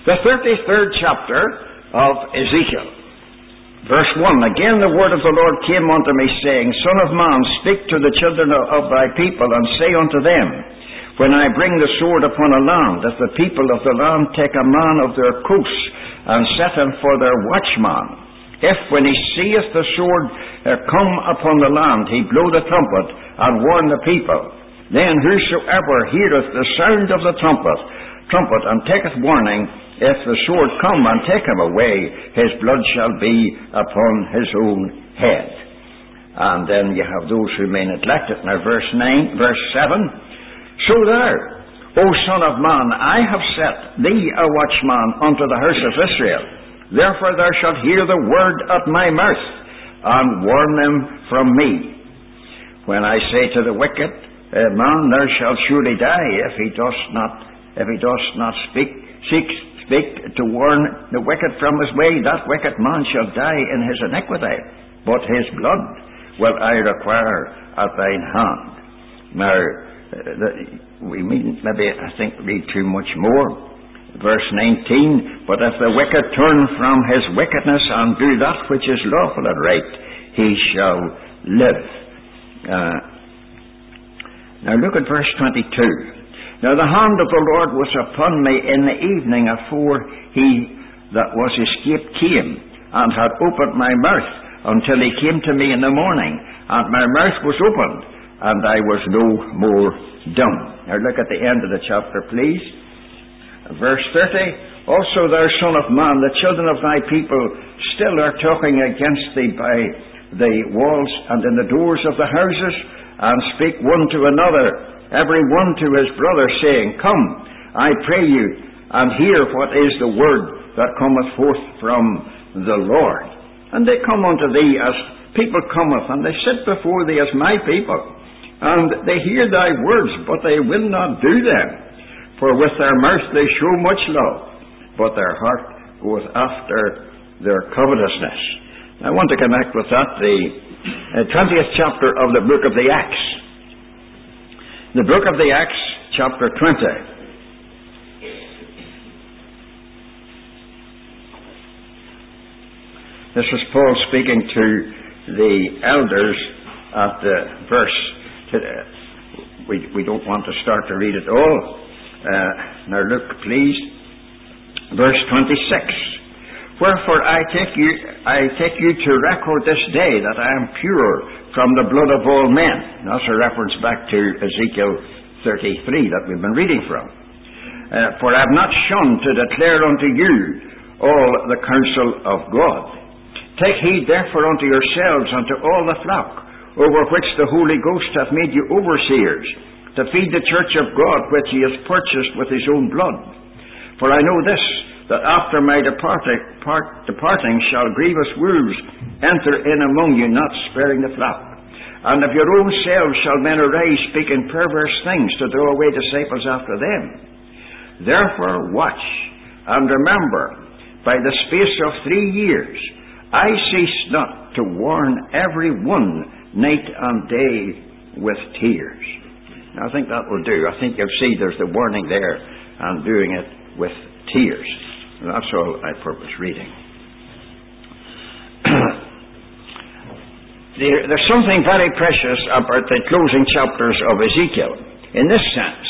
The 33rd chapter of Ezekiel. Verse 1 Again the word of the Lord came unto me, saying, Son of man, speak to the children of thy people, and say unto them, When I bring the sword upon a land, that the people of the land take a man of their coast, and set him for their watchman. If when he seeth the sword uh, come upon the land, he blow the trumpet, and warn the people, then whosoever heareth the sound of the trumpet, trumpet, and taketh warning, if the sword come and take him away, his blood shall be upon his own head. And then you have those who may neglect it. Now, verse 9, verse 7. So thou, O Son of Man, I have set thee a watchman unto the house of Israel. Therefore thou shalt hear the word of my mouth, and warn them from me. When I say to the wicked, Man, thou shalt surely die if he does not, if he does not speak, seek speak to warn the wicked from his way, that wicked man shall die in his iniquity, but his blood will I require at thine hand. Now, we mean, maybe, I think, read too much more. Verse 19, But if the wicked turn from his wickedness and do that which is lawful and right, he shall live. Uh, now look at verse 22. Now the hand of the Lord was upon me in the evening afore he that was escaped came, and had opened my mouth until he came to me in the morning, and my mouth was opened, and I was no more dumb. Now look at the end of the chapter, please. Verse 30. Also, thou son of man, the children of thy people still are talking against thee by the walls and in the doors of the houses, and speak one to another every one to his brother, saying, Come, I pray you, and hear what is the word that cometh forth from the Lord. And they come unto thee as people cometh, and they sit before thee as my people. And they hear thy words, but they will not do them. For with their mouth they show much love, but their heart goeth after their covetousness. I want to connect with that the 20th uh, chapter of the book of the Acts. The book of the Acts, chapter 20. This is Paul speaking to the elders at the verse. We, we don't want to start to read it all. Uh, now look, please. Verse 26. Wherefore I take you, I take you to record this day that I am pure from the blood of all men. That's a reference back to Ezekiel 33 that we've been reading from. Uh, for I have not shunned to declare unto you all the counsel of God. Take heed therefore unto yourselves and to all the flock, over which the Holy Ghost hath made you overseers, to feed the church of God which he has purchased with his own blood. For I know this, that after my departing, part, departing shall grievous wolves enter in among you, not sparing the flock. And of your own selves shall men arise speaking perverse things to draw away disciples after them. Therefore watch and remember, by the space of three years, I cease not to warn every one night and day with tears. I think that will do. I think you'll see there's the warning there and doing it with tears. That's all I purpose reading. There's something very precious about the closing chapters of Ezekiel in this sense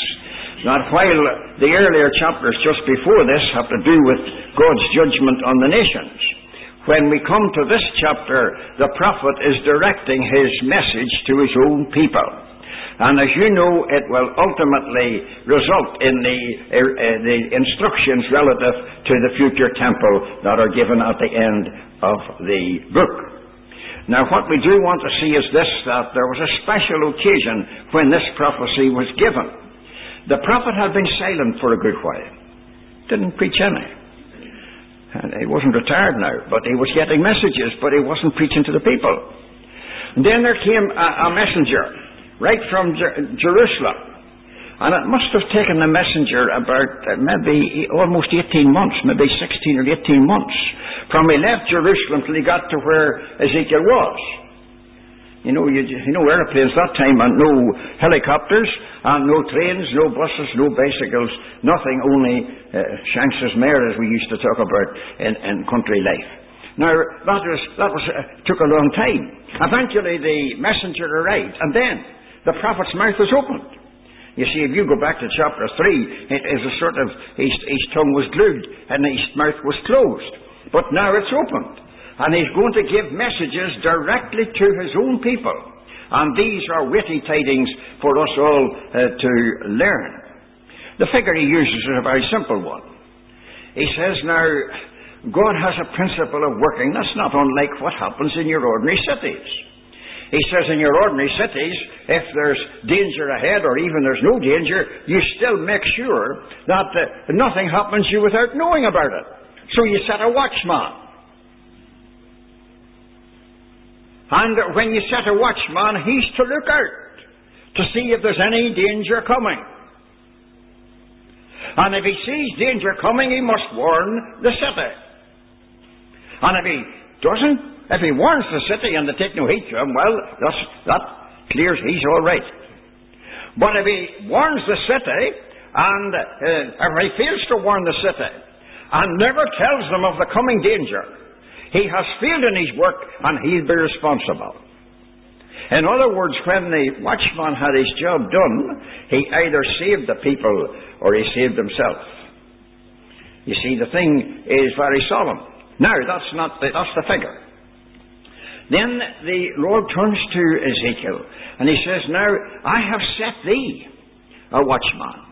that while the earlier chapters just before this have to do with God's judgment on the nations, when we come to this chapter, the prophet is directing his message to his own people. And as you know, it will ultimately result in the, uh, the instructions relative to the future temple that are given at the end of the book. Now, what we do want to see is this that there was a special occasion when this prophecy was given. The prophet had been silent for a good while, didn't preach any. And he wasn't retired now, but he was getting messages, but he wasn't preaching to the people. And then there came a, a messenger right from Jer- Jerusalem. And it must have taken the messenger about uh, maybe almost 18 months, maybe 16 or 18 months, from he left Jerusalem till he got to where Ezekiel was. You know, you, you know, airplanes that time and no helicopters and no trains, no buses, no bicycles, nothing, only uh, Shanks's mare, as we used to talk about in, in country life. Now, that, was, that was, uh, took a long time. Eventually, the messenger arrived, and then the prophet's mouth was opened. You see, if you go back to chapter 3, it is a sort of, his, his tongue was glued and his mouth was closed. But now it's opened. And he's going to give messages directly to his own people. And these are witty tidings for us all uh, to learn. The figure he uses is a very simple one. He says, Now, God has a principle of working that's not unlike what happens in your ordinary cities. He says, In your ordinary cities, if there's danger ahead or even there's no danger, you still make sure that uh, nothing happens to you without knowing about it. So you set a watchman. And when you set a watchman, he's to look out to see if there's any danger coming. And if he sees danger coming, he must warn the city. And if he doesn't, if he warns the city and they take no heed to him, well, that's, that clears he's all right. But if he warns the city, and uh, if he fails to warn the city, and never tells them of the coming danger, he has failed in his work and he'll be responsible. In other words, when the watchman had his job done, he either saved the people or he saved himself. You see, the thing is very solemn. Now, that's not the, that's the figure. Then the Lord turns to Ezekiel and he says, Now I have set thee a watchman.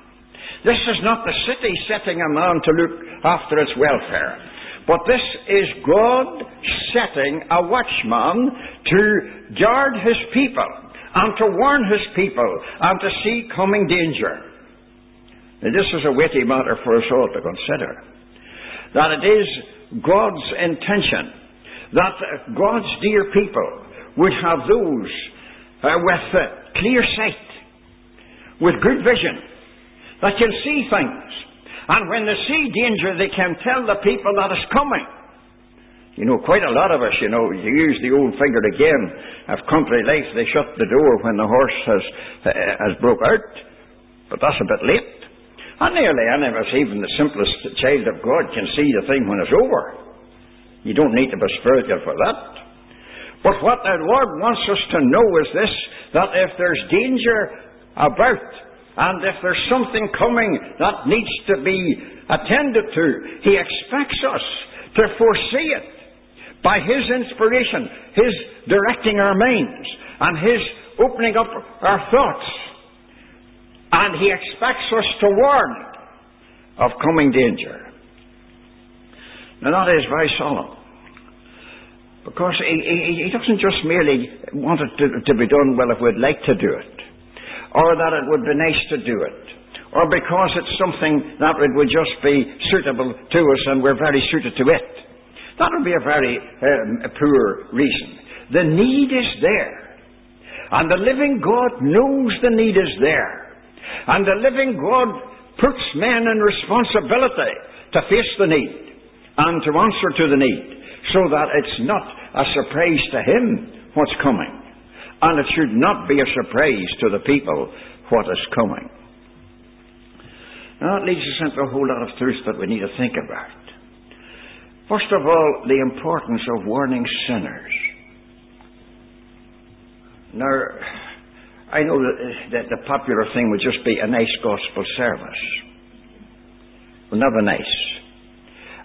This is not the city setting a man to look after its welfare. But this is God setting a watchman to guard his people and to warn his people and to see coming danger. Now, this is a weighty matter for us all to consider. That it is God's intention that God's dear people would have those uh, with uh, clear sight, with good vision, that can see things, and when they see danger, they can tell the people that it's coming. You know, quite a lot of us, you know, you use the old figure again of country life, they shut the door when the horse has, uh, has broke out. But that's a bit late. And nearly any of us, even the simplest child of God, can see the thing when it's over. You don't need to be spiritual for that. But what the Lord wants us to know is this that if there's danger about, and if there's something coming that needs to be attended to, He expects us to foresee it by His inspiration, His directing our minds, and His opening up our thoughts. And He expects us to warn of coming danger. Now that is very solemn. Because he, he, he, doesn't just merely want it to, to be done well if we'd like to do it or that it would be nice to do it, or because it's something that it would just be suitable to us and we're very suited to it. That would be a very um, a poor reason. The need is there. And the living God knows the need is there. And the living God puts men in responsibility to face the need and to answer to the need so that it's not a surprise to him what's coming. And it should not be a surprise to the people what is coming. Now, that leads us into a whole lot of truths that we need to think about. First of all, the importance of warning sinners. Now, I know that, that the popular thing would just be a nice gospel service. Well, never nice.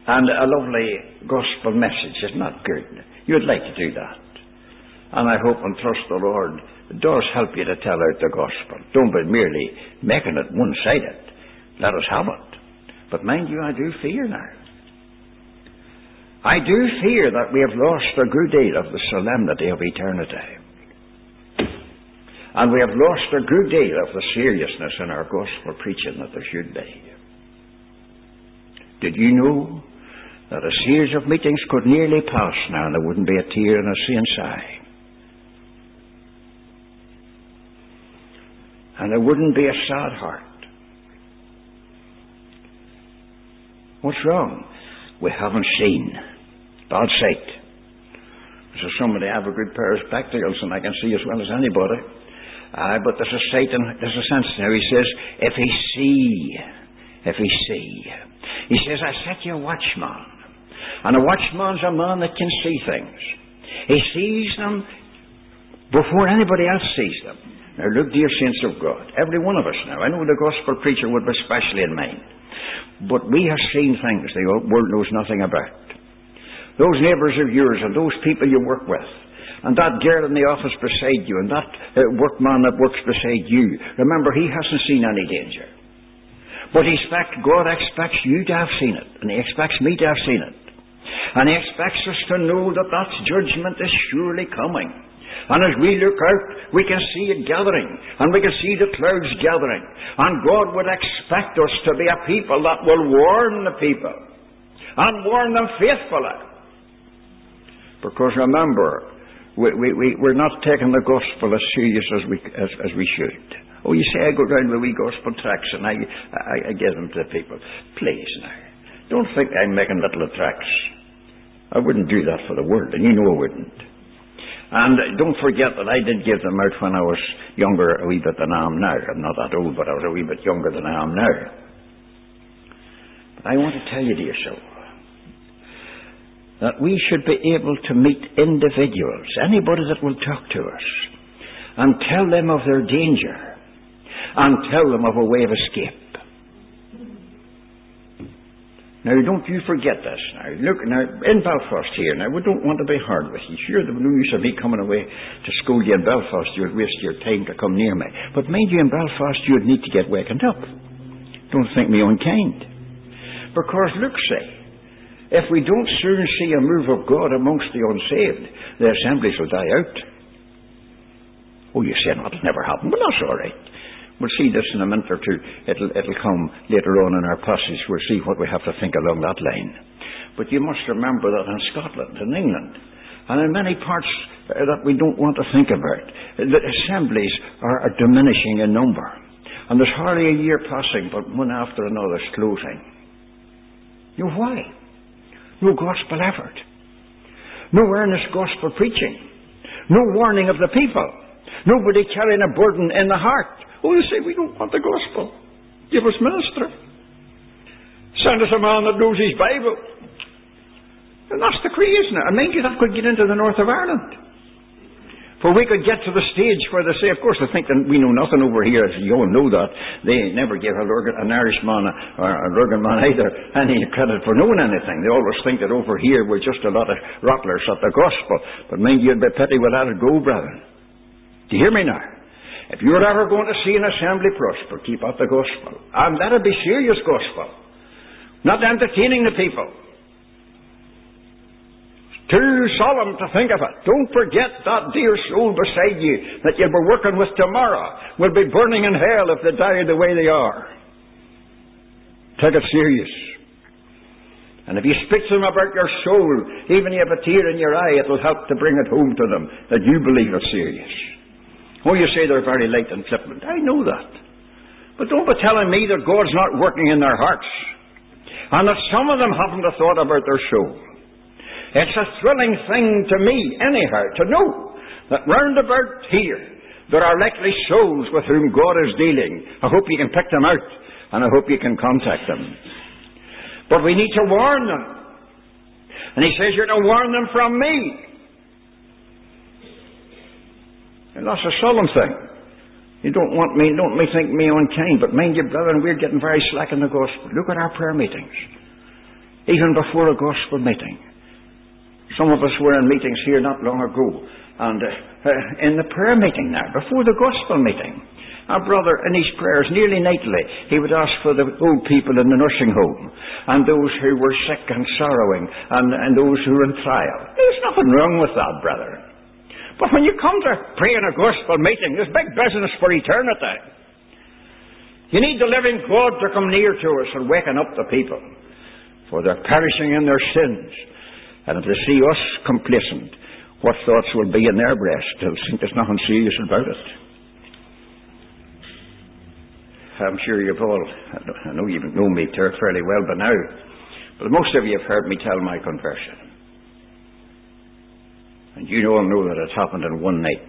And a lovely gospel message is not good. You'd like to do that. And I hope and trust the Lord does help you to tell out the gospel. Don't be merely making it one sided. Let us have it. But mind you, I do fear now. I do fear that we have lost a good deal of the solemnity of eternity. And we have lost a good deal of the seriousness in our gospel preaching that there should be. Did you know that a series of meetings could nearly pass now and there wouldn't be a tear in a saint's eye? and there wouldn't be a sad heart. What's wrong? We haven't seen. Bad sight. So somebody have a good pair of spectacles and I can see as well as anybody. Aye, but there's a Satan, there's a sense there. He says, if he see, if he see. He says, I set you a watchman. And a watchman's a man that can see things. He sees them before anybody else sees them. Now look, dear saints of God, every one of us now, I know the gospel preacher would be specially in mind, but we have seen things the world knows nothing about. Those neighbours of yours and those people you work with, and that girl in the office beside you, and that uh, workman that works beside you, remember, he hasn't seen any danger. But expect, God expects you to have seen it, and he expects me to have seen it. And he expects us to know that that judgment is surely coming. And as we look out, we can see it gathering, and we can see the clouds gathering. And God would expect us to be a people that will warn the people, and warn them faithfully. Because remember, we, we, we, we're not taking the gospel as serious as we, as, as we should. Oh, you say I go round with wee gospel tracts and I, I, I give them to the people. Please now. Don't think I'm making little tracts. I wouldn't do that for the world, and you know I wouldn't. And don't forget that I did give them out when I was younger a wee bit than I am now. I'm not that old, but I was a wee bit younger than I am now. But I want to tell you, dear soul, that we should be able to meet individuals, anybody that will talk to us, and tell them of their danger, and tell them of a way of escape. Now, don't you forget this. Now, look, now, in Belfast here, now, we don't want to be hard with you. Sure, there's no use of me coming away to school you in Belfast. You'd waste your time to come near me. But mind you, in Belfast, you'd need to get wakened up. Don't think me unkind. Because, look, say, if we don't soon see a move of God amongst the unsaved, the assemblies will die out. Oh, you say, no, it'll never happen. Well, that's all right. We'll see this in a minute or two. It'll, it'll come later on in our passage. We'll see what we have to think along that line. But you must remember that in Scotland and England, and in many parts uh, that we don't want to think about, the assemblies are, are diminishing in number. And there's hardly a year passing, but one after another's closing. You know why? No gospel effort. No earnest gospel preaching. No warning of the people. Nobody carrying a burden in the heart. Oh, you say, we don't want the gospel. Give us minister. Send us a man that knows his Bible. And that's the craze, isn't it? I mean, that could get into the north of Ireland. For we could get to the stage where they say, of course, they think that we know nothing over here. You all know that. They never give an Irishman or a Lurgan man either any credit for knowing anything. They always think that over here we're just a lot of rattlers at the gospel. But mind you, it'd be we let it go, brethren. You hear me now? If you're ever going to see an assembly prosper, keep up the gospel. And that'll be serious gospel. Not entertaining the people. Too solemn to think of it. Don't forget that dear soul beside you that you'll be working with tomorrow will be burning in hell if they die the way they are. Take it serious. And if you speak to them about your soul, even if you have a tear in your eye, it will help to bring it home to them that you believe it's serious. Oh, you say they're very light and flippant. I know that. But don't be telling me that God's not working in their hearts. And that some of them haven't a thought about their soul. It's a thrilling thing to me, anyhow, to know that round about here there are likely souls with whom God is dealing. I hope you can pick them out, and I hope you can contact them. But we need to warn them. And he says, You're to warn them from me. And that's a solemn thing. You don't want me, don't me think me unkind, but mind you, brethren, we're getting very slack in the gospel. Look at our prayer meetings. Even before a gospel meeting. Some of us were in meetings here not long ago, and uh, uh, in the prayer meeting now, before the gospel meeting, our brother in his prayers, nearly nightly, he would ask for the old people in the nursing home, and those who were sick and sorrowing, and, and those who were in trial. There's nothing wrong with that, brother. But when you come to pray in a gospel meeting, there's big business for eternity. You need the living God to come near to us and waken up the people, for they're perishing in their sins. And if they see us complacent, what thoughts will be in their breast? They'll think there's nothing serious about it. I'm sure you've all, I know you know me fairly well by now, but most of you have heard me tell my conversion. And you all know that it happened in one night,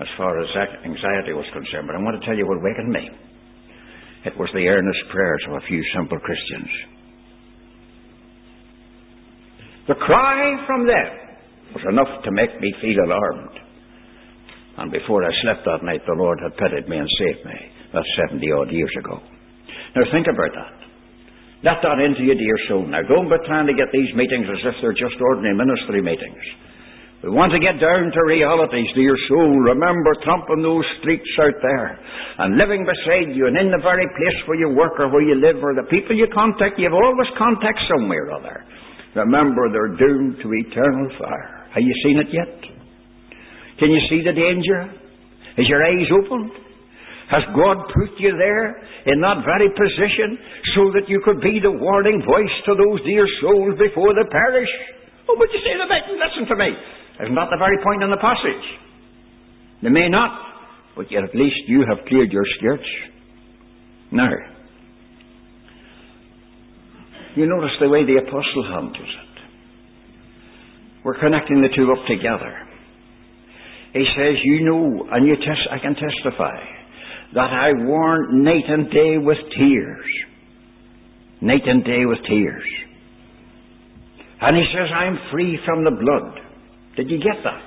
as far as anxiety was concerned. But I want to tell you what wakened me. It was the earnest prayers of a few simple Christians. The cry from them was enough to make me feel alarmed. And before I slept that night, the Lord had pitied me and saved me. That's 70 odd years ago. Now think about that. Let that into your dear soul. Now don't be trying to get these meetings as if they're just ordinary ministry meetings. We want to get down to realities, dear soul. Remember tramping those streets out there and living beside you and in the very place where you work or where you live or the people you contact. You've always contact somewhere or other. Remember they're doomed to eternal fire. Have you seen it yet? Can you see the danger? Is your eyes opened? Has God put you there in that very position so that you could be the warning voice to those dear souls before they perish? Oh, but you say they mightn't listen to me. Isn't that the very point in the passage? They may not, but yet at least you have cleared your skirts. Now, you notice the way the apostle handles it. We're connecting the two up together. He says, You know, and you tes- I can testify, that I warn night and day with tears. Night and day with tears. And he says, I'm free from the blood. Did you get that?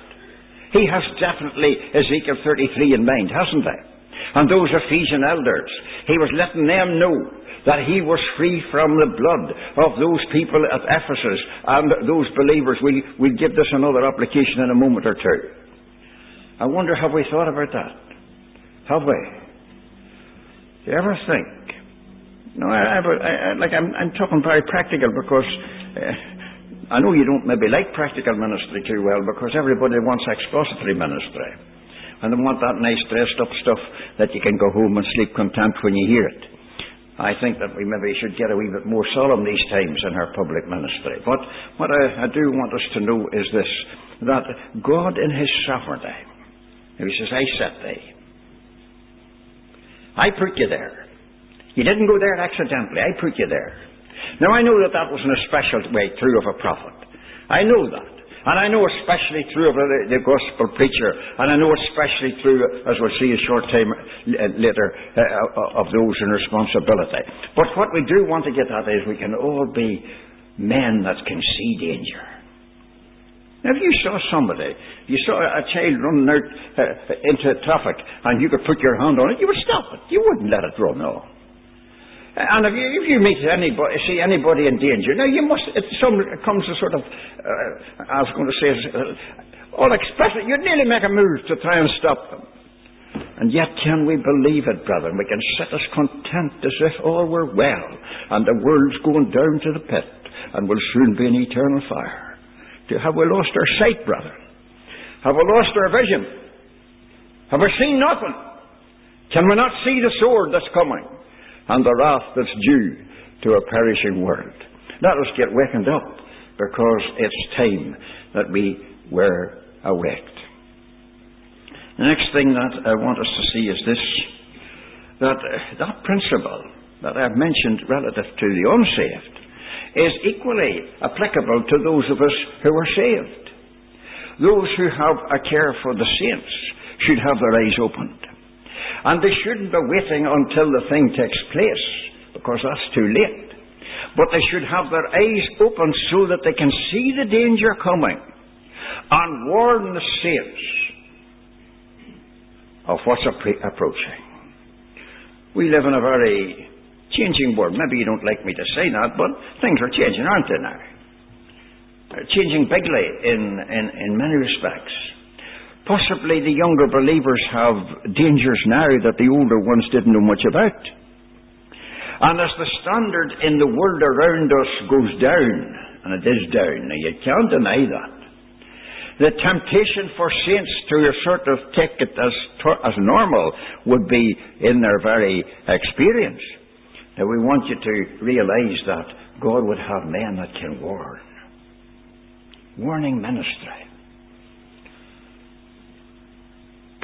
He has definitely Ezekiel 33 in mind, hasn't he? And those Ephesian elders, he was letting them know that he was free from the blood of those people at Ephesus and those believers. We'll, we'll give this another application in a moment or two. I wonder, have we thought about that? Have we? Do you ever think? No, I, I, I, like I'm, I'm talking very practical because uh, I know you don't maybe like practical ministry too well because everybody wants expository ministry. And they want that nice dressed up stuff that you can go home and sleep content when you hear it. I think that we maybe should get a wee bit more solemn these times in our public ministry. But what I, I do want us to know is this that God in His sovereignty, He says, I set thee. I put you there. You didn't go there accidentally. I put you there. Now, I know that that wasn't a special way true of a prophet. I know that. And I know especially true of the, gospel preacher, and I know especially true, as we'll see a short time later, uh, of those in responsibility. But what we do want to get at is we can all be men that can see danger. Now, if you saw somebody, you saw a child running out uh, into traffic, and you could put your hand on it, you would stop it. You wouldn't let it run off. And if you, if you meet anybody, see anybody in danger, now you must, it, some, it comes to sort of, uh, I was going to say, uh, it. You'd nearly make a move to try and stop them. And yet, can we believe it, brethren? We can sit as content as if all were well, and the world's going down to the pit, and will soon be in eternal fire. Have we lost our sight, brother? Have we lost our vision? Have we seen nothing? Can we not see the sword that's coming? and the wrath that's due to a perishing world. Let us get wakened up because it's time that we were awaked. The next thing that I want us to see is this that that principle that I've mentioned relative to the unsaved is equally applicable to those of us who are saved. Those who have a care for the saints should have their eyes opened. And they shouldn't be waiting until the thing takes place, because that's too late. But they should have their eyes open so that they can see the danger coming and warn the saints of what's approaching. We live in a very changing world. Maybe you don't like me to say that, but things are changing, aren't they now? They're changing bigly in, in, in many respects. Possibly the younger believers have dangers now that the older ones didn't know much about. And as the standard in the world around us goes down, and it is down, now you can't deny that, the temptation for saints to sort of take it as, as normal would be in their very experience. Now we want you to realize that God would have men that can warn. Warning ministry.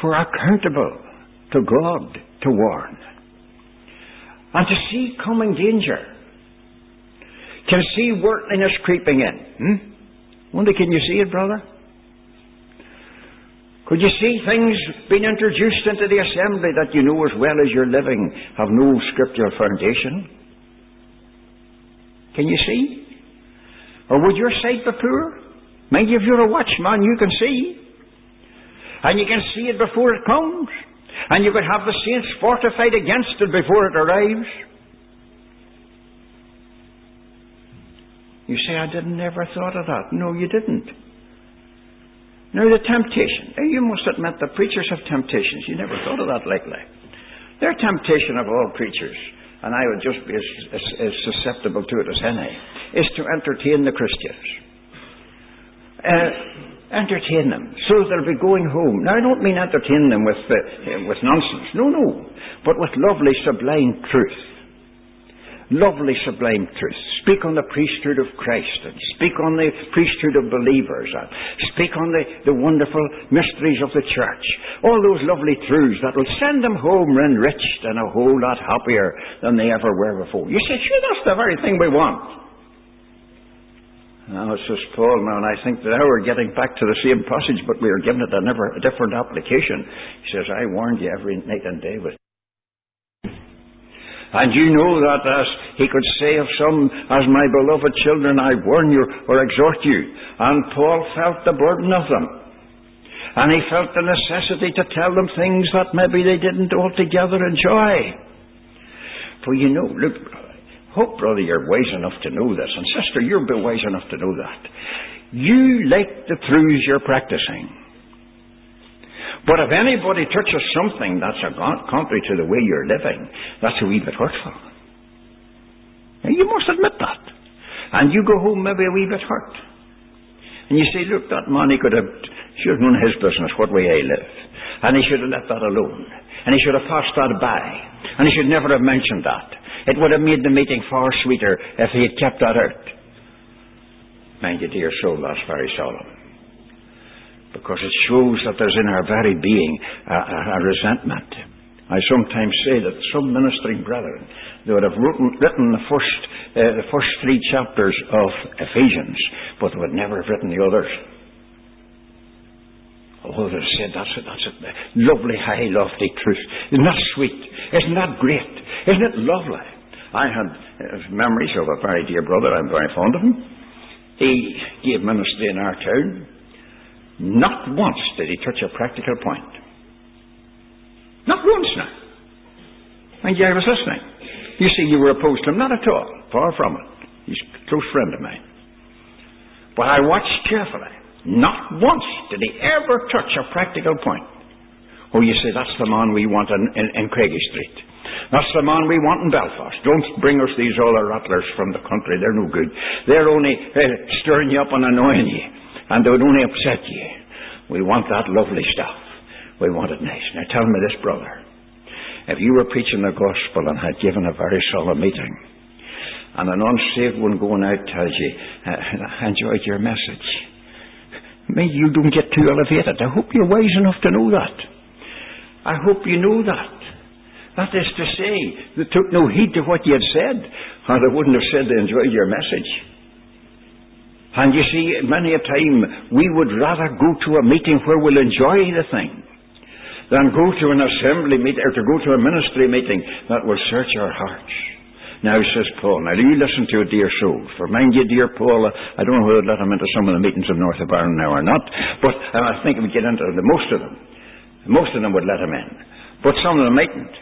for accountable to God to warn. And to see coming danger. Can see worldliness creeping in. Hmm? Wonder, can you see it, brother? Could you see things being introduced into the assembly that you know as well as you're living have no scriptural foundation? Can you see? Or would your sight be poor? You, if you're a watchman, you can see. And you can see it before it comes. And you could have the saints fortified against it before it arrives. You say, I didn't never thought of that. No, you didn't. Now, the temptation. You must admit the preachers have temptations. You never thought of that lately. Their temptation of all preachers, and I would just be as, as, as susceptible to it as any, is to entertain the Christians. Uh, entertain them so they'll be going home. Now, I don't mean entertain them with, uh, with nonsense. No, no. But with lovely, sublime truth lovely, sublime truths. Speak on the priesthood of Christ and speak on the priesthood of believers and speak on the, the wonderful mysteries of the church. All those lovely truths that will send them home enriched and a whole lot happier than they ever were before. You say, sure, that's the very thing we want. Now, says Paul, now, and I think that now we're getting back to the same passage, but we are giving it a, never, a different application. He says, I warned you every night and day with and you know that as he could say of some, as my beloved children, I warn you or exhort you. And Paul felt the burden of them. And he felt the necessity to tell them things that maybe they didn't altogether enjoy. For you know, look, hope, brother, you're wise enough to know this. And sister, you're wise enough to know that. You like the truths you're practicing. But if anybody touches something that's a contrary to the way you're living, that's a wee bit hurtful. Now, you must admit that. And you go home maybe a wee bit hurt. And you say, look, that man, he could have, should have known his business, what way I live. And he should have let that alone. And he should have passed that by. And he should never have mentioned that. It would have made the meeting far sweeter if he had kept that out. Mind you, dear soul, that's very solemn because it shows that there's in our very being a, a, a resentment. I sometimes say that some ministering brethren they would have written, written the first uh, the first three chapters of Ephesians, but they would never have written the others. Oh, they said that's a, that's a lovely, high, lofty truth. Isn't that sweet? Isn't that great? Isn't it lovely? I had uh, memories of a very dear brother. I'm very fond of him. He gave ministry in our town. Not once did he touch a practical point. Not once now. And I was listening. You see, you were opposed to him. Not at all. Far from it. He's a close friend of mine. But I watched carefully. Not once did he ever touch a practical point. Oh, you say, that's the man we want in, in, in Craigie Street. That's the man we want in Belfast. Don't bring us these other rattlers from the country. They're no good. They're only uh, stirring you up and annoying you and they would only upset you. We want that lovely stuff. We want it nice. Now tell me this, brother. If you were preaching the gospel and had given a very solemn meeting, and an unsaved one going out tells you, I enjoyed your message. Maybe you don't get too elevated. I hope you're wise enough to know that. I hope you know that. That is to say, they took no heed to what you had said, or they wouldn't have said they enjoyed your message. And you see, many a time we would rather go to a meeting where we'll enjoy the thing than go to an assembly meeting or to go to a ministry meeting that will search our hearts. Now, says Paul, now you listen to it, dear soul? For mind you, dear Paul, I don't know whether let him into some of the meetings of North of Ireland now or not, but I think we get into the most of them. Most of them would let him in. But some of them mightn't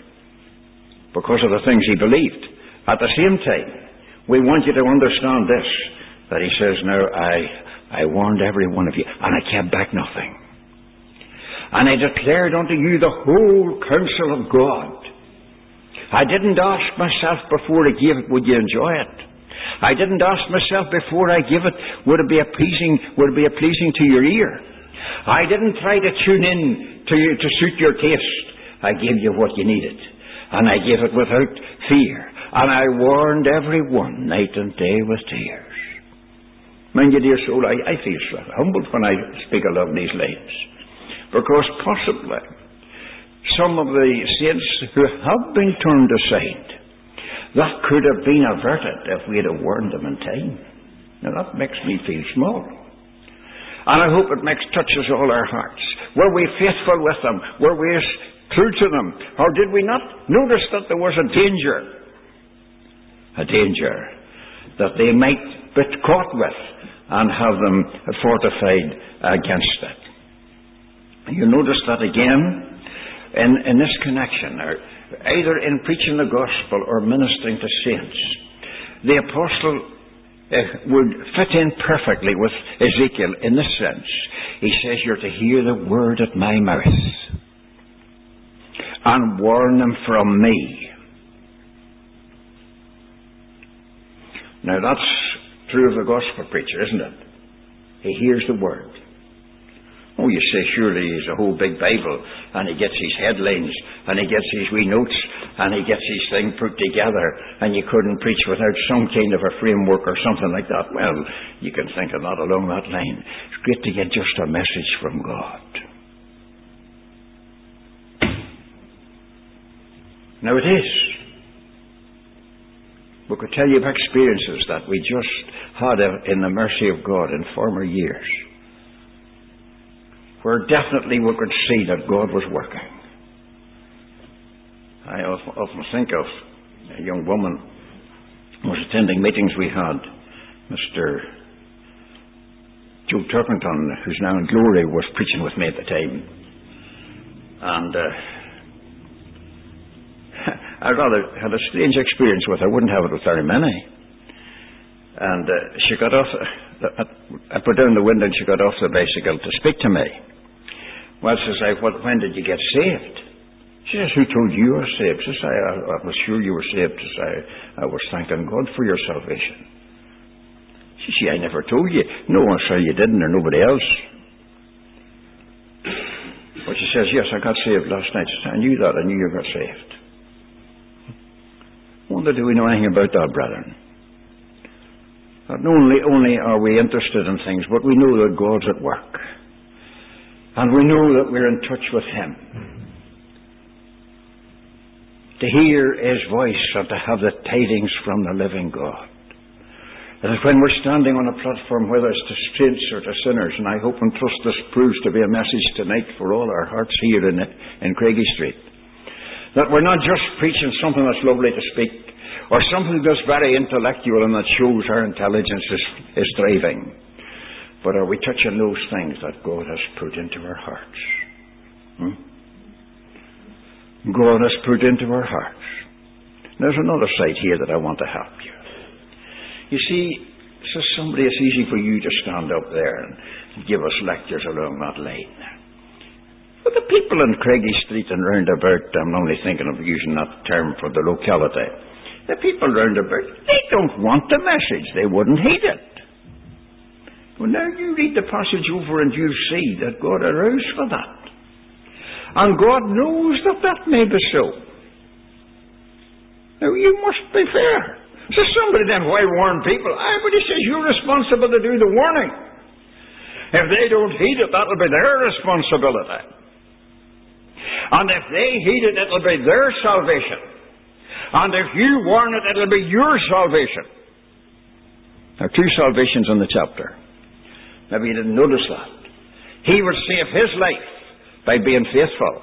because of the things he believed. At the same time, we want you to understand this that he says, Now I, I warned every one of you, and I kept back nothing. And I declared unto you the whole counsel of God. I didn't ask myself before I gave it, would you enjoy it? I didn't ask myself before I give it, would it be pleasing, would it be pleasing to your ear? I didn't try to tune in to you to suit your taste. I gave you what you needed. And I gave it without fear. And I warned every one night and day with tears. Mind you, dear soul, I, I feel so humbled when I speak along these lines. Because possibly some of the saints who have been turned aside, that could have been averted if we had warned them in time. Now that makes me feel small. And I hope it makes touches all our hearts. Were we faithful with them? Were we true to them? Or did we not notice that there was a danger? A danger that they might be caught with and have them fortified against it. You notice that again in, in this connection, either in preaching the gospel or ministering to saints. The apostle uh, would fit in perfectly with Ezekiel in this sense. He says, You're to hear the word at my mouth and warn them from me. Now that's true of the gospel preacher, isn't it? He hears the word. Oh, you say, surely he's a whole big Bible, and he gets his headlines, and he gets his wee notes, and he gets his thing put together, and you couldn't preach without some kind of a framework or something like that. Well, you can think of that along that line. It's great to get just a message from God. Now it is. We could tell you of experiences that we just had in the mercy of God in former years where definitely we could see that God was working. I often think of a young woman who was attending meetings we had. Mr. Joe Turpington, who's now in glory, was preaching with me at the time. And uh, I rather had a strange experience with her. I wouldn't have it with very many. And uh, she got off, uh, I put down the window and she got off the bicycle to speak to me. Well, she says what, when did you get saved? She says, who told you you were saved? She says I, I, I was sure you were saved. Says I, I was thanking God for your salvation. She says, I never told you. No one said you didn't or nobody else. But she says, yes, I got saved last night. Says, I knew that. I knew you got saved. Wonder do we know anything about that, brethren? Not only, only are we interested in things, but we know that God's at work. And we know that we're in touch with Him. To hear His voice and to have the tidings from the living God. That is when we're standing on a platform, whether it's to saints or to sinners, and I hope and trust this proves to be a message tonight for all our hearts here in, in Craigie Street. That we're not just preaching something that's lovely to speak, or something that's very intellectual and that shows our intelligence is, is thriving. But are we touching those things that God has put into our hearts? Hmm? God has put into our hearts. There's another side here that I want to help you. You see, says somebody, it's easy for you to stand up there and give us lectures along that line. But the people in Craigie Street and round about, I'm only thinking of using that term for the locality. The people round about, they don't want the message. They wouldn't heed it. Well, now you read the passage over and you see that God aroused for that. And God knows that that may be so. Now, you must be fair. So somebody then, why warn people? He says you're responsible to do the warning. If they don't heed it, that'll be their responsibility. And if they heed it, it'll be their salvation. And if you warn it, it'll be your salvation. There are two salvations in the chapter. Maybe you didn't notice that. He would save his life by being faithful.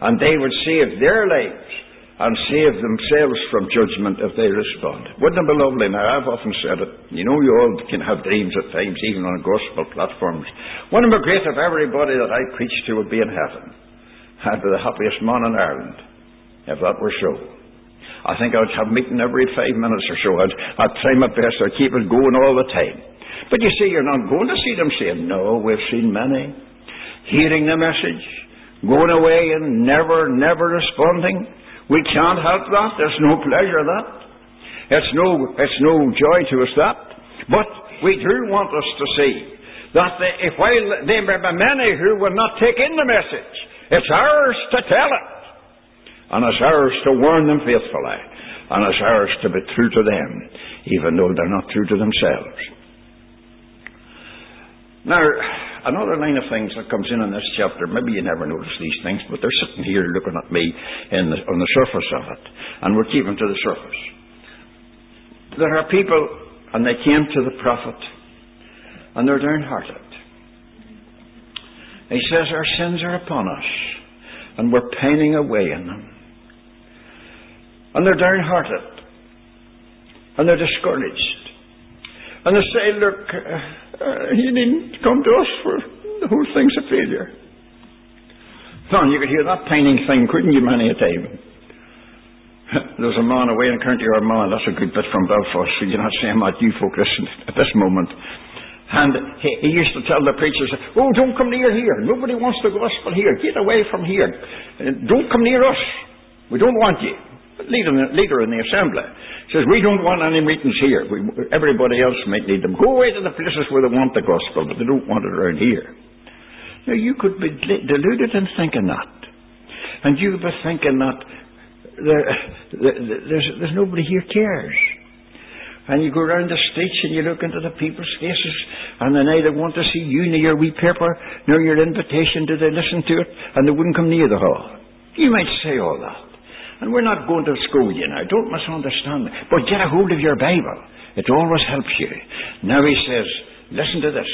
And they would save their lives and save themselves from judgment if they respond. Wouldn't it be lovely? Now, I've often said it. You know, you all can have dreams at times, even on gospel platforms. Wouldn't it be great if everybody that I preached to would be in heaven? I'd be the happiest man in Ireland if that were so. I think I'd have meeting every five minutes or so. I'd, I'd try my best. I'd keep it going all the time. But you see, you're not going to see them saying, No, we've seen many. Hearing the message, going away and never, never responding. We can't help that. There's no pleasure that. It's no, it's no joy to us that. But we do want us to see that they, if while there may be many who will not take in the message, it's ours to tell it. And it's ours to warn them faithfully. And it's ours to be true to them, even though they're not true to themselves. Now, another line of things that comes in in this chapter, maybe you never notice these things, but they're sitting here looking at me the, on the surface of it, and we're keeping to the surface. There are people, and they came to the prophet, and they're downhearted. He says our sins are upon us, and we're pining away in them. And they're downhearted, and they're discouraged. And they say, Look, uh, you needn't come to us, for the whole thing's a failure. Son, you could hear that pining thing, couldn't you, many a time? there was a man away in County Armagh, that's a good bit from Belfast, so you're not saying that you folk listen at this moment. And he, he, used to tell the preachers, Oh, don't come near here. Nobody wants the gospel here. Get away from here. Uh, don't come near us. We don't want you. Leader, leader in the assembly says, We don't want any meetings here. We, everybody else might need them. Go away to the places where they want the gospel, but they don't want it around here. Now, you could be deluded in thinking that. And you could be thinking that there, there's, there's nobody here cares. And you go around the streets and you look into the people's faces, and they neither want to see you nor your wee paper nor your invitation do they listen to it, and they wouldn't come near the hall. You might say all that. And we're not going to school you now. Don't misunderstand me. But get a hold of your Bible. It always helps you. Now he says, listen to this.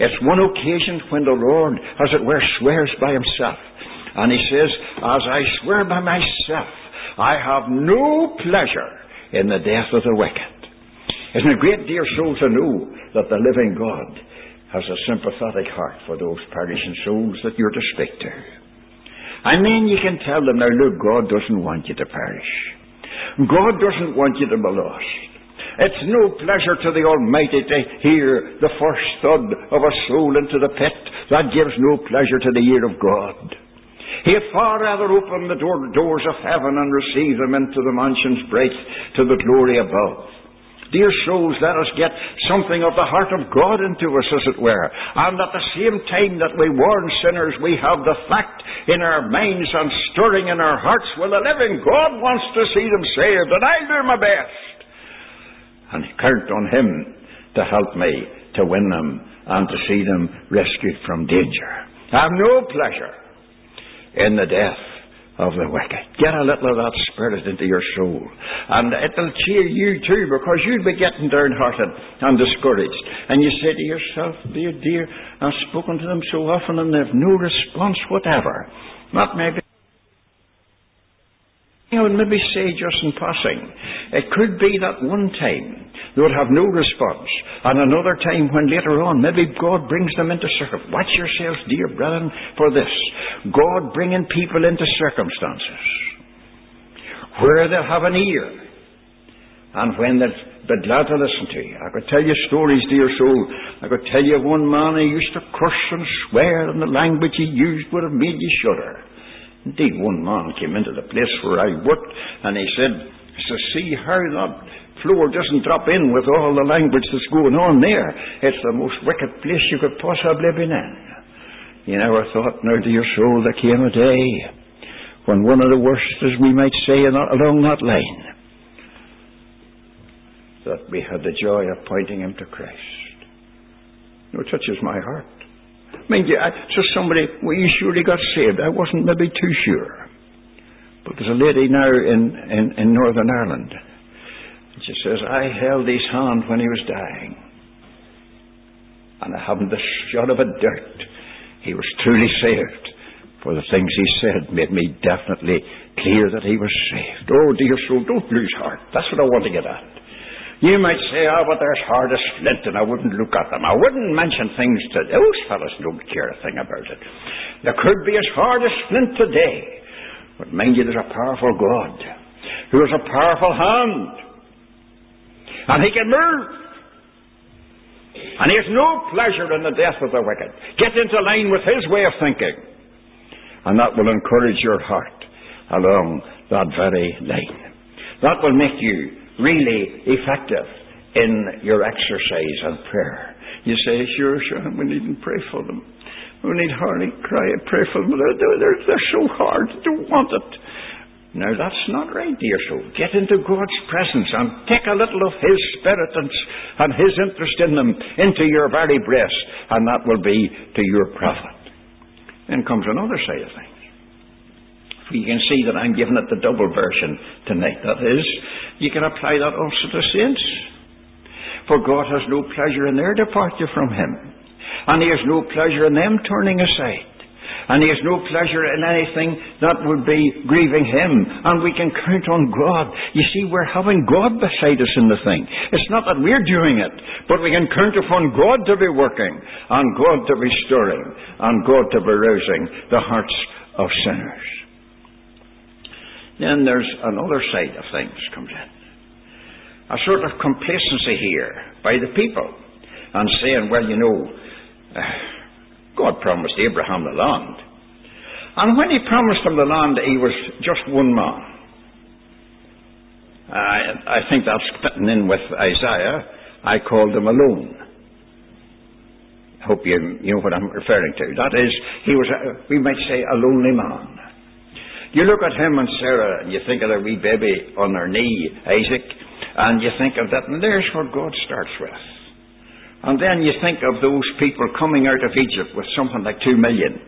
It's one occasion when the Lord, as it were, swears by himself. And he says, As I swear by myself, I have no pleasure in the death of the wicked. Isn't it great, dear soul, to know that the living God has a sympathetic heart for those perishing souls that you're to speak to? And then you can tell them, now look, God doesn't want you to perish. God doesn't want you to be lost. It's no pleasure to the Almighty to hear the first thud of a soul into the pit. That gives no pleasure to the ear of God. He'd far rather open the door, doors of heaven and receive them into the mansions bright to the glory above. Dear souls, let us get something of the heart of God into us, as it were. And at the same time that we warn sinners, we have the fact in our minds and stirring in our hearts, well, the living God wants to see them saved, and I'll do my best. And count on Him to help me to win them and to see them rescued from danger. I have no pleasure in the death of the wicked. Get a little of that spirit into your soul. And it'll cheer you too, because you'll be getting downhearted and discouraged. And you say to yourself, dear, dear, I've spoken to them so often and they've no response whatever. Not maybe you know, maybe say just in passing, it could be that one time they would have no response, and another time when later on maybe God brings them into circumstances. Watch yourselves, dear brethren, for this. God bringing people into circumstances where they'll have an ear, and when they'll be glad to listen to you. I could tell you stories, dear soul. I could tell you one man who used to curse and swear, and the language he used would have made you shudder. Indeed, one man came into the place where I worked and he said, so see how that floor doesn't drop in with all the language that's going on there. It's the most wicked place you could possibly be in. You never thought, now to your soul, there came a day when one of the worst, as we might say, along that line, that we had the joy of pointing him to Christ. It touches my heart. Mind you, I, so somebody, well, you surely got saved. I wasn't maybe too sure. But there's a lady now in, in, in Northern Ireland. And she says, I held his hand when he was dying. And I haven't the shot of a doubt he was truly saved. For the things he said made me definitely clear that he was saved. Oh, dear soul, don't lose heart. That's what I want to get at. You might say, oh, but they're as hard as flint, and I wouldn't look at them. I wouldn't mention things to those fellows don't care a thing about it. They could be as hard as flint today. But mind you, there's a powerful God who has a powerful hand. And he can move. And he has no pleasure in the death of the wicked. Get into line with his way of thinking. And that will encourage your heart along that very line. That will make you really effective in your exercise and prayer. You say, sure, sure, we needn't pray for them. We need hardly cry and pray for them. They're, they're, they're so hard. They don't want it. Now, that's not right, dear soul. Get into God's presence and take a little of His Spirit and, and His interest in them into your very breast, and that will be to your profit. Then comes another side of things. You can see that I'm giving it the double version tonight. That is, you can apply that also to saints. For God has no pleasure in their departure from Him. And He has no pleasure in them turning aside. And He has no pleasure in anything that would be grieving Him. And we can count on God. You see, we're having God beside us in the thing. It's not that we're doing it, but we can count upon God to be working, and God to be stirring, and God to be rousing the hearts of sinners. Then there's another side of things comes in. A sort of complacency here by the people, and saying, well, you know, God promised Abraham the land. And when he promised him the land, he was just one man. I, I think that's fitting in with Isaiah. I called him alone. Hope you, you know what I'm referring to. That is, he was, we might say, a lonely man. You look at him and Sarah, and you think of their wee baby on their knee, Isaac, and you think of that, and there's what God starts with. And then you think of those people coming out of Egypt with something like two million.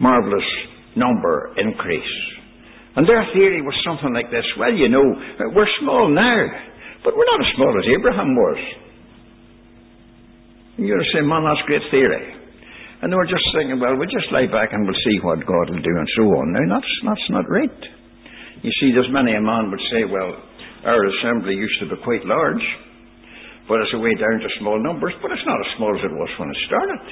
Marvellous number increase. And their theory was something like this well, you know, we're small now, but we're not as small as Abraham was. And you're say, man, that's great theory. And they were just thinking, well, we'll just lie back and we'll see what God will do and so on. Now, that's, that's not right. You see, there's many a man would say, well, our assembly used to be quite large. But it's a way down to small numbers, but it's not as small as it was when it started.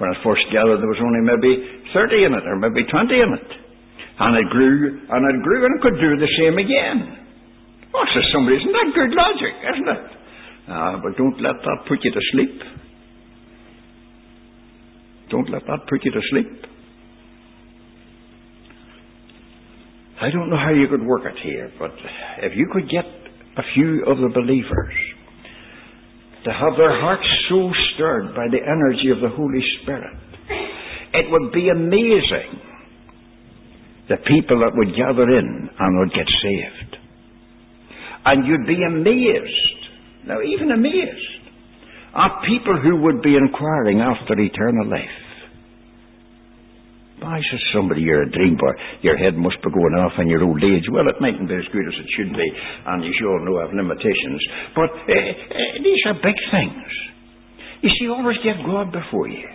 When it first gathered, there was only maybe 30 in it, or maybe 20 in it. And it grew, and it grew, and it could do the same again. Oh, says somebody, isn't that good logic, isn't it? Uh, but don't let that put you to sleep. Don't let that put you to sleep. I don't know how you could work it here, but if you could get a few of the believers to have their hearts so stirred by the energy of the Holy Spirit. It would be amazing the people that would gather in and would get saved. And you'd be amazed, now even amazed, at people who would be inquiring after eternal life. Why, says somebody, you're a dreamer. Your head must be going off in your old age. Well, it mightn't be as good as it should be, and you sure know I have limitations. But uh, uh, these are big things. You see, always get God before you.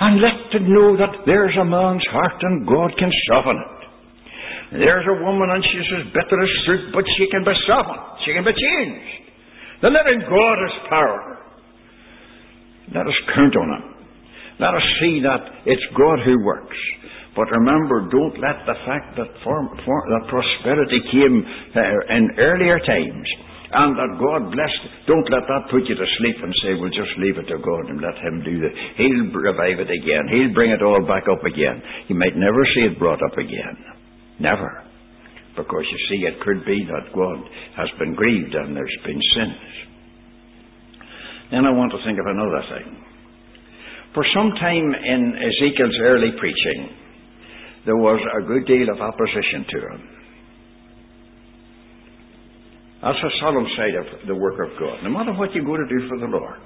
And let them know that there's a man's heart and God can soften it. There's a woman and she's as bitter as fruit, but she can be softened. She can be changed. The living God has power. Let us count on Him. Let us see that it's God who works. But remember, don't let the fact that, for, that prosperity came uh, in earlier times and that God blessed, don't let that put you to sleep and say, well, just leave it to God and let Him do that. He'll revive it again. He'll bring it all back up again. You might never see it brought up again. Never. Because you see, it could be that God has been grieved and there's been sins. Then I want to think of another thing. For some time in Ezekiel's early preaching, there was a good deal of opposition to him. That's a solemn side of the work of God. No matter what you go to do for the Lord,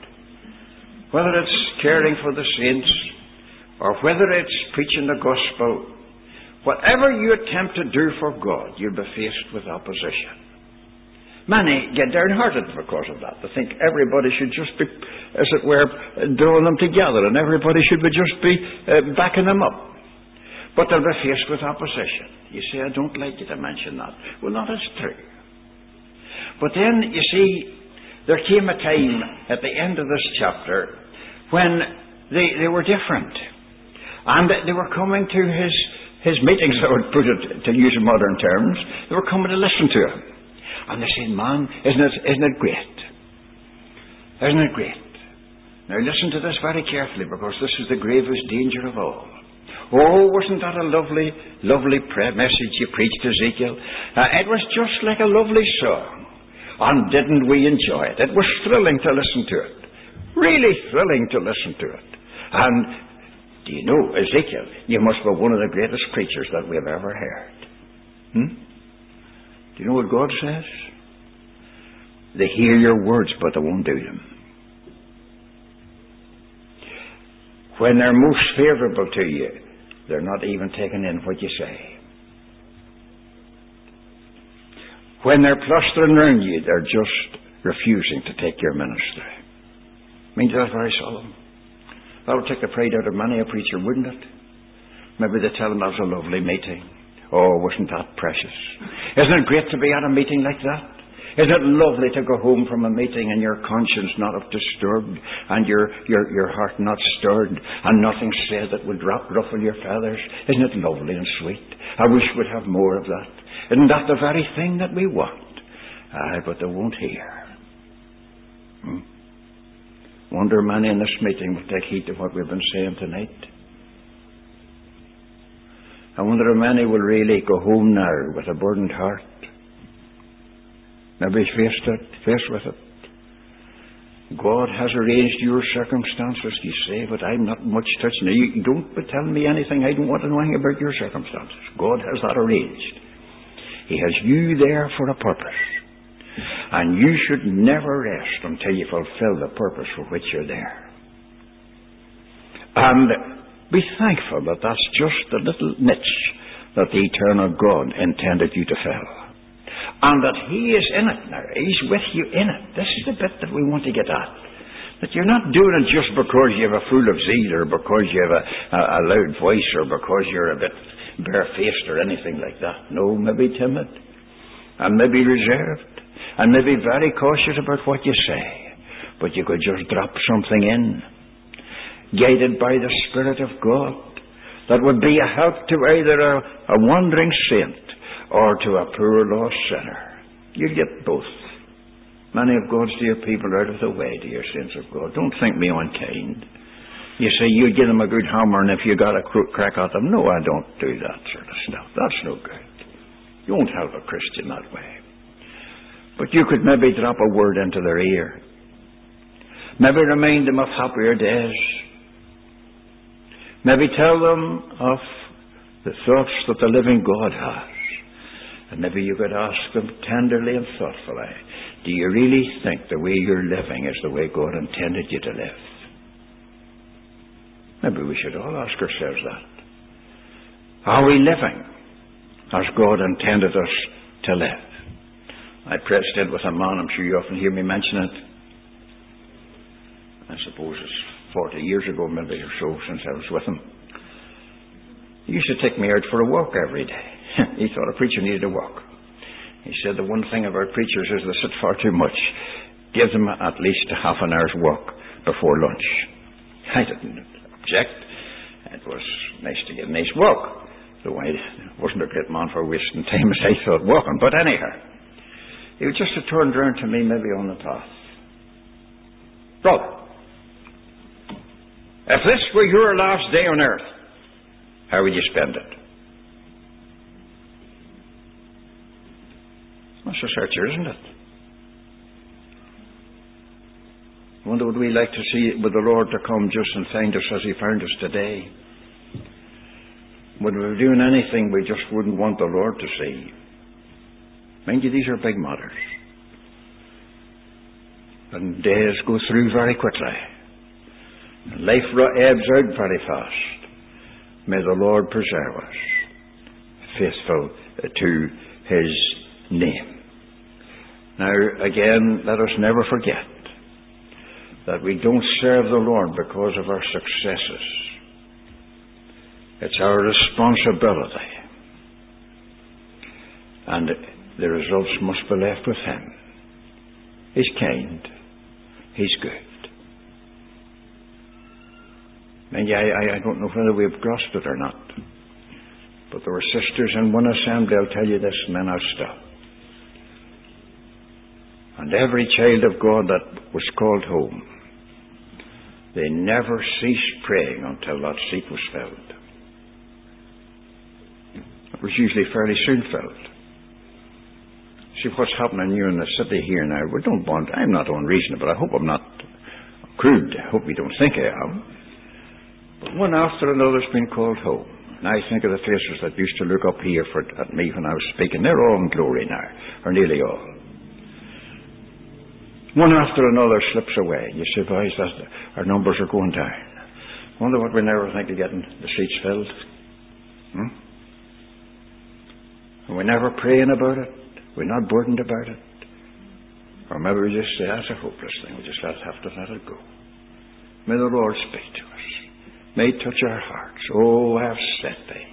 whether it's caring for the saints or whether it's preaching the gospel, whatever you attempt to do for God, you'll be faced with opposition. Many get downhearted because of that. They think everybody should just be, as it were, drawing them together, and everybody should be just be uh, backing them up. But they'll be faced with opposition. You say, I don't like you to mention that. Well, that is true. But then, you see, there came a time at the end of this chapter when they, they were different. And they were coming to his, his meetings, I would put it, to use modern terms. They were coming to listen to him. And they said, Man, isn't it, isn't it great? Isn't it great? Now listen to this very carefully because this is the gravest danger of all. Oh, wasn't that a lovely, lovely pre- message you preached, Ezekiel? Uh, it was just like a lovely song. And didn't we enjoy it? It was thrilling to listen to it. Really thrilling to listen to it. And do you know, Ezekiel, you must be one of the greatest preachers that we've ever heard. Hmm? Do you know what God says? They hear your words, but they won't do them. When they're most favorable to you, they're not even taking in what you say. When they're plastering around you, they're just refusing to take your ministry. mean, that's very solemn. That would take the pride out of many a preacher, wouldn't it? Maybe they tell them that was a lovely meeting. Oh, wasn't that precious? Isn't it great to be at a meeting like that? Isn't it lovely to go home from a meeting and your conscience not disturbed and your, your, your heart not stirred and nothing said that would ruffle your feathers? Isn't it lovely and sweet? I wish we'd have more of that. Isn't that the very thing that we want? Aye, but they won't hear. Hmm? Wonder many in this meeting will take heed of what we've been saying tonight. I wonder if many will really go home now with a burdened heart. Maybe faced it, faced with it. God has arranged your circumstances, you say, but I'm not much touching it. You don't telling me anything. I don't want to know anything about your circumstances. God has that arranged. He has you there for a purpose. And you should never rest until you fulfill the purpose for which you're there. And be thankful that that's just the little niche that the eternal God intended you to fill. And that He is in it now. He's with you in it. This is the bit that we want to get at. That you're not doing it just because you have a full of zeal or because you have a, a, a loud voice or because you're a bit barefaced or anything like that. No, maybe timid and maybe reserved and maybe very cautious about what you say. But you could just drop something in guided by the Spirit of God, that would be a help to either a, a wandering saint or to a poor lost sinner. You get both. Many of God's dear people are out of the way, dear saints of God. Don't think me unkind. You say you give them a good hammer, and if you got a crack at them, no, I don't do that sort of stuff. That's no good. You won't help a Christian that way. But you could maybe drop a word into their ear. Maybe remind them of happier days. Maybe tell them of the thoughts that the living God has. And maybe you could ask them tenderly and thoughtfully, do you really think the way you're living is the way God intended you to live? Maybe we should all ask ourselves that. Are we living as God intended us to live? I pressed it with a man, I'm sure you often hear me mention it. I suppose it's 40 years ago, maybe or so, since I was with him. He used to take me out for a walk every day. he thought a preacher needed a walk. He said the one thing about preachers is they sit far too much. Give them at least a half an hour's walk before lunch. I didn't object. It was nice to get a nice walk. Though I wasn't a great man for wasting time as I thought walking. But anyhow, he would just have turned round to me maybe on the path. Brother, if this were your last day on earth, how would you spend it? That's a searcher, isn't it? I wonder would we like to see with the Lord to come just and find us as He found us today? Would we be doing anything we just wouldn't want the Lord to see? Mind you, these are big matters. And days go through very quickly. Life ebbs out very fast. May the Lord preserve us, faithful to His name. Now, again, let us never forget that we don't serve the Lord because of our successes. It's our responsibility. And the results must be left with Him. He's kind. He's good. And I, I don't know whether we've grasped it or not. But there were sisters in one assembly, I'll tell you this, and then I'll stop. And every child of God that was called home, they never ceased praying until that seat was filled. It was usually fairly soon filled. See what's happening here in the city here now. We don't want, I'm not unreasonable. I hope I'm not crude. I hope you don't think I am. But one after another's been called home. And I think of the faces that used to look up here for, at me when I was speaking. They're all in glory now, or nearly all. One after another slips away. You say, that our numbers are going down. Wonder what we never think of getting the seats filled. Hmm? And we're never praying about it. We're not burdened about it. Or maybe we just say, that's a hopeless thing. We just have to let it go. May the Lord speak to us. May touch our hearts. Oh, I have set thee.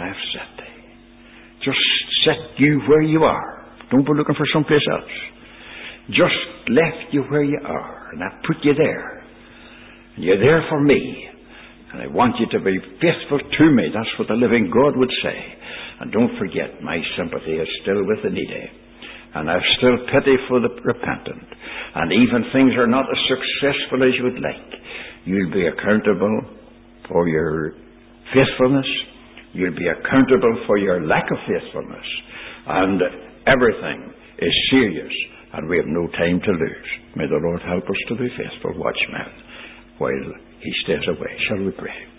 I have set thee. Just set you where you are. Don't be looking for someplace else. Just left you where you are, and I put you there. And you're there for me. And I want you to be faithful to me. That's what the living God would say. And don't forget, my sympathy is still with the needy. And I've still pity for the repentant. And even things are not as successful as you would like. You'll be accountable for your faithfulness. You'll be accountable for your lack of faithfulness. And everything is serious and we have no time to lose. May the Lord help us to be faithful watchmen while He stays away. Shall we pray?